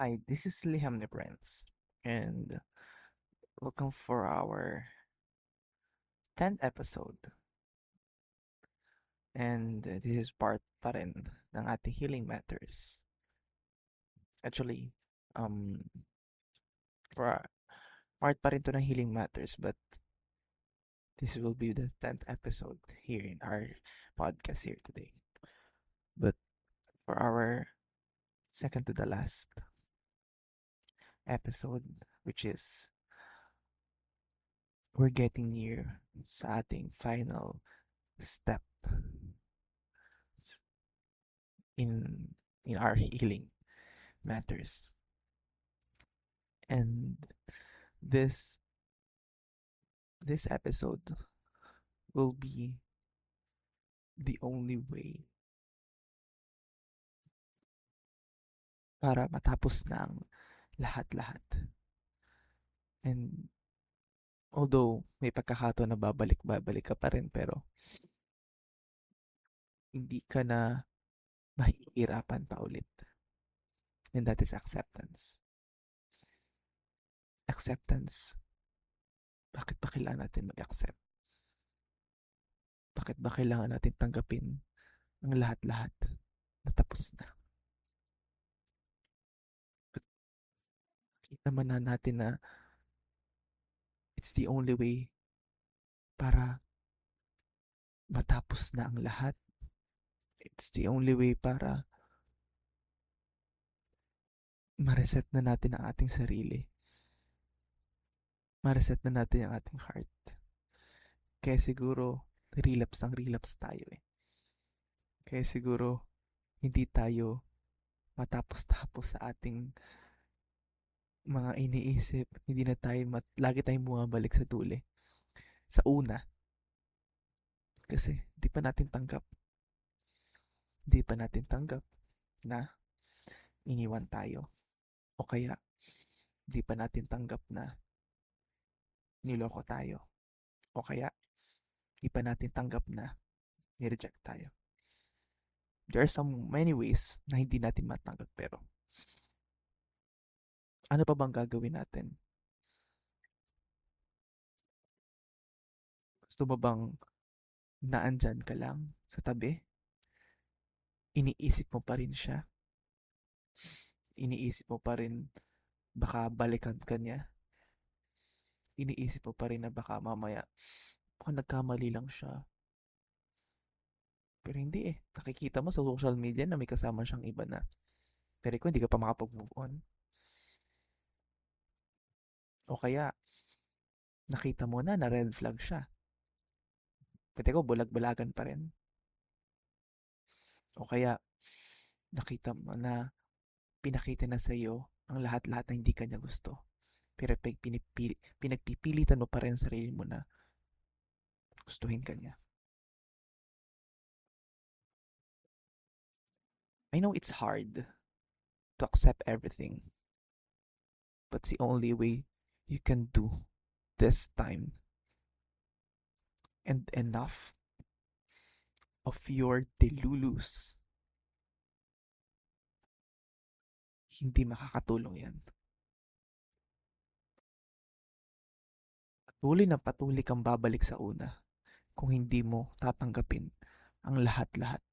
Hi, this is Liam the Prince, and welcome for our 10th episode. And uh, this is part pa rin ng ating Healing Matters. Actually, um, for part pa rin to ng Healing Matters, but this will be the 10th episode here in our podcast here today. But for our second to the last episode, which is we're getting near sa ating final step in in our healing matters. And this this episode will be the only way para matapos na lahat-lahat. And although may pagkakataon na babalik-babalik ka pa rin pero hindi ka na mahihirapan pa ulit. And that is acceptance. Acceptance. Bakit ba kailangan natin mag-accept? Bakit ba kailangan natin tanggapin ang lahat-lahat na tapos na? Kita man na natin na it's the only way para matapos na ang lahat. It's the only way para ma-reset na natin ang ating sarili. Ma-reset na natin ang ating heart. Kaya siguro, relapse ang relapse tayo eh. Kaya siguro, hindi tayo matapos-tapos sa ating mga iniisip. Hindi na tayo, mat- lagi tayong bumabalik sa duli. Sa una. Kasi, di pa natin tanggap. Di pa natin tanggap na iniwan tayo. O kaya, di pa natin tanggap na niloko tayo. O kaya, di pa natin tanggap na nireject tayo. There are some many ways na hindi natin matanggap pero ano pa bang gagawin natin? Gusto mo bang naandyan ka lang sa tabi? Iniisip mo pa rin siya? Iniisip mo pa rin baka balikan ka niya? Iniisip mo pa rin na baka mamaya baka nagkamali lang siya. Pero hindi eh. Nakikita mo sa social media na may kasama siyang iba na. Pero ikaw hindi ka pa makapag-move on. O kaya, nakita mo na na red flag siya. Pwede ko bulag-balagan pa rin. O kaya, nakita mo na pinakita na sa iyo ang lahat-lahat na hindi kanya gusto. Pero pinipili, pinagpipilitan mo pa rin sarili mo na gustuhin kanya. I know it's hard to accept everything. But the only way you can do this time and enough of your delulus hindi makakatulong yan. Patuloy na patuloy kang babalik sa una kung hindi mo tatanggapin ang lahat-lahat.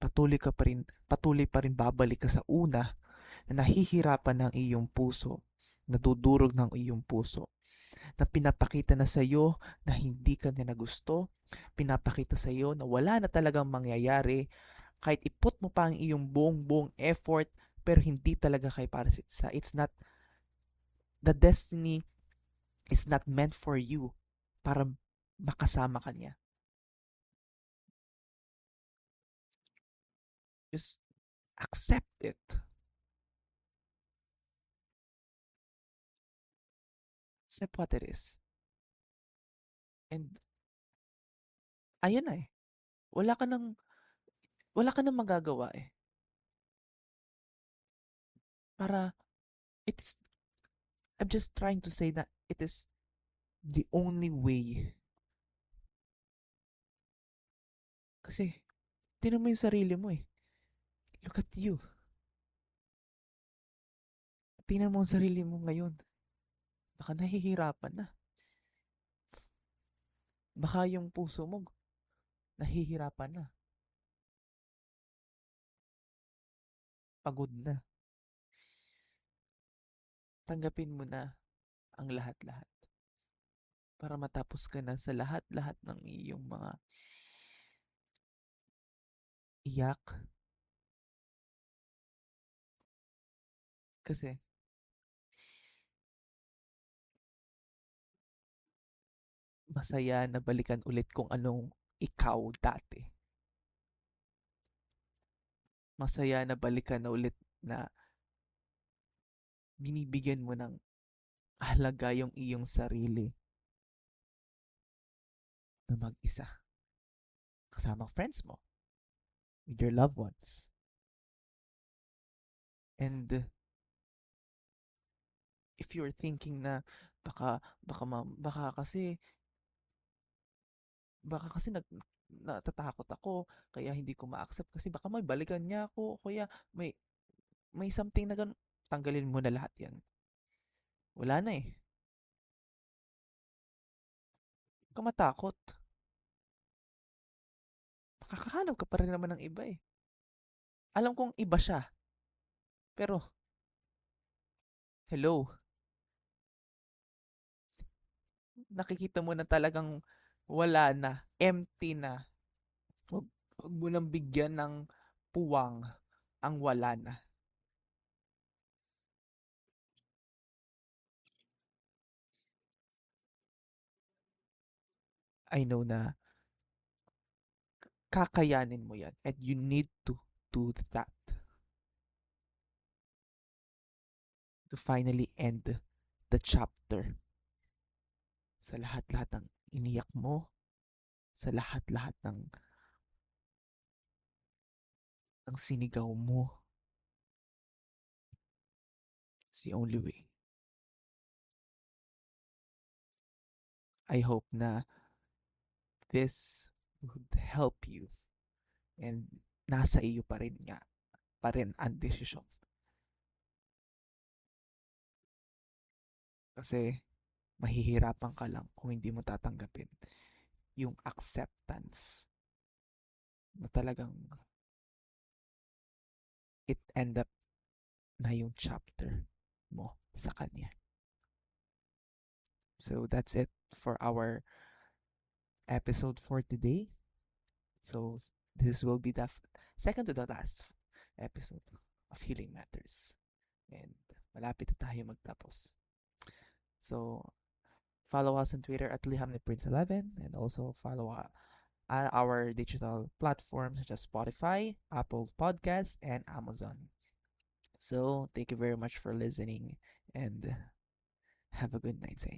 Patuloy ka pa rin, patuloy pa rin babalik ka sa una na nahihirapan ng iyong puso, nadudurog ng iyong puso, na pinapakita na sa iyo na hindi ka niya nagusto, pinapakita sa iyo na wala na talagang mangyayari, kahit iput mo pa ang iyong buong-buong effort, pero hindi talaga kay para sa it's not the destiny is not meant for you para makasama ka niya. Just accept it. Accept what it is. And ayan na eh. Wala ka nang wala ka nang magagawa eh. Para it's I'm just trying to say that it is the only way. Kasi tinan mo yung sarili mo eh. Look at you. tingnan mo ang sarili mo ngayon. Baka nahihirapan na. Baka yung puso mo nahihirapan na. Pagod na. Tanggapin mo na ang lahat-lahat. Para matapos ka na sa lahat-lahat ng iyong mga iyak. Kasi masaya na balikan ulit kung anong ikaw dati. Masaya na balikan na ulit na binibigyan mo ng halaga yung iyong sarili na mag-isa. Kasama friends mo. With your loved ones. And if you're thinking na baka baka ma, baka kasi baka kasi nag natatakot ako kaya hindi ko ma-accept kasi baka may balikan niya ako kaya may may something na ganun. Tanggalin mo na lahat yan. Wala na eh. Ka matakot. Makakahanap ka pa rin naman ng iba eh. Alam kong iba siya. Pero hello? Nakikita mo na talagang wala na, empty na. Huwag, huwag mo nang bigyan ng puwang ang wala na. I know na kakayanin mo yan and you need to do that to finally end the chapter sa lahat-lahat ng iniyak mo, sa lahat-lahat ng ng sinigaw mo. It's the only way. I hope na this would help you and nasa iyo pa rin nga pa rin ang desisyon. Kasi mahihirapan ka lang kung hindi mo tatanggapin yung acceptance na talagang it end up na yung chapter mo sa kanya. So that's it for our episode for today. So this will be the second to the last episode of Healing Matters. And malapit na tayo magtapos. So Follow us on Twitter at LihamnePrince11 and also follow uh, our digital platforms such as Spotify, Apple Podcasts, and Amazon. So, thank you very much for listening and have a good night sa.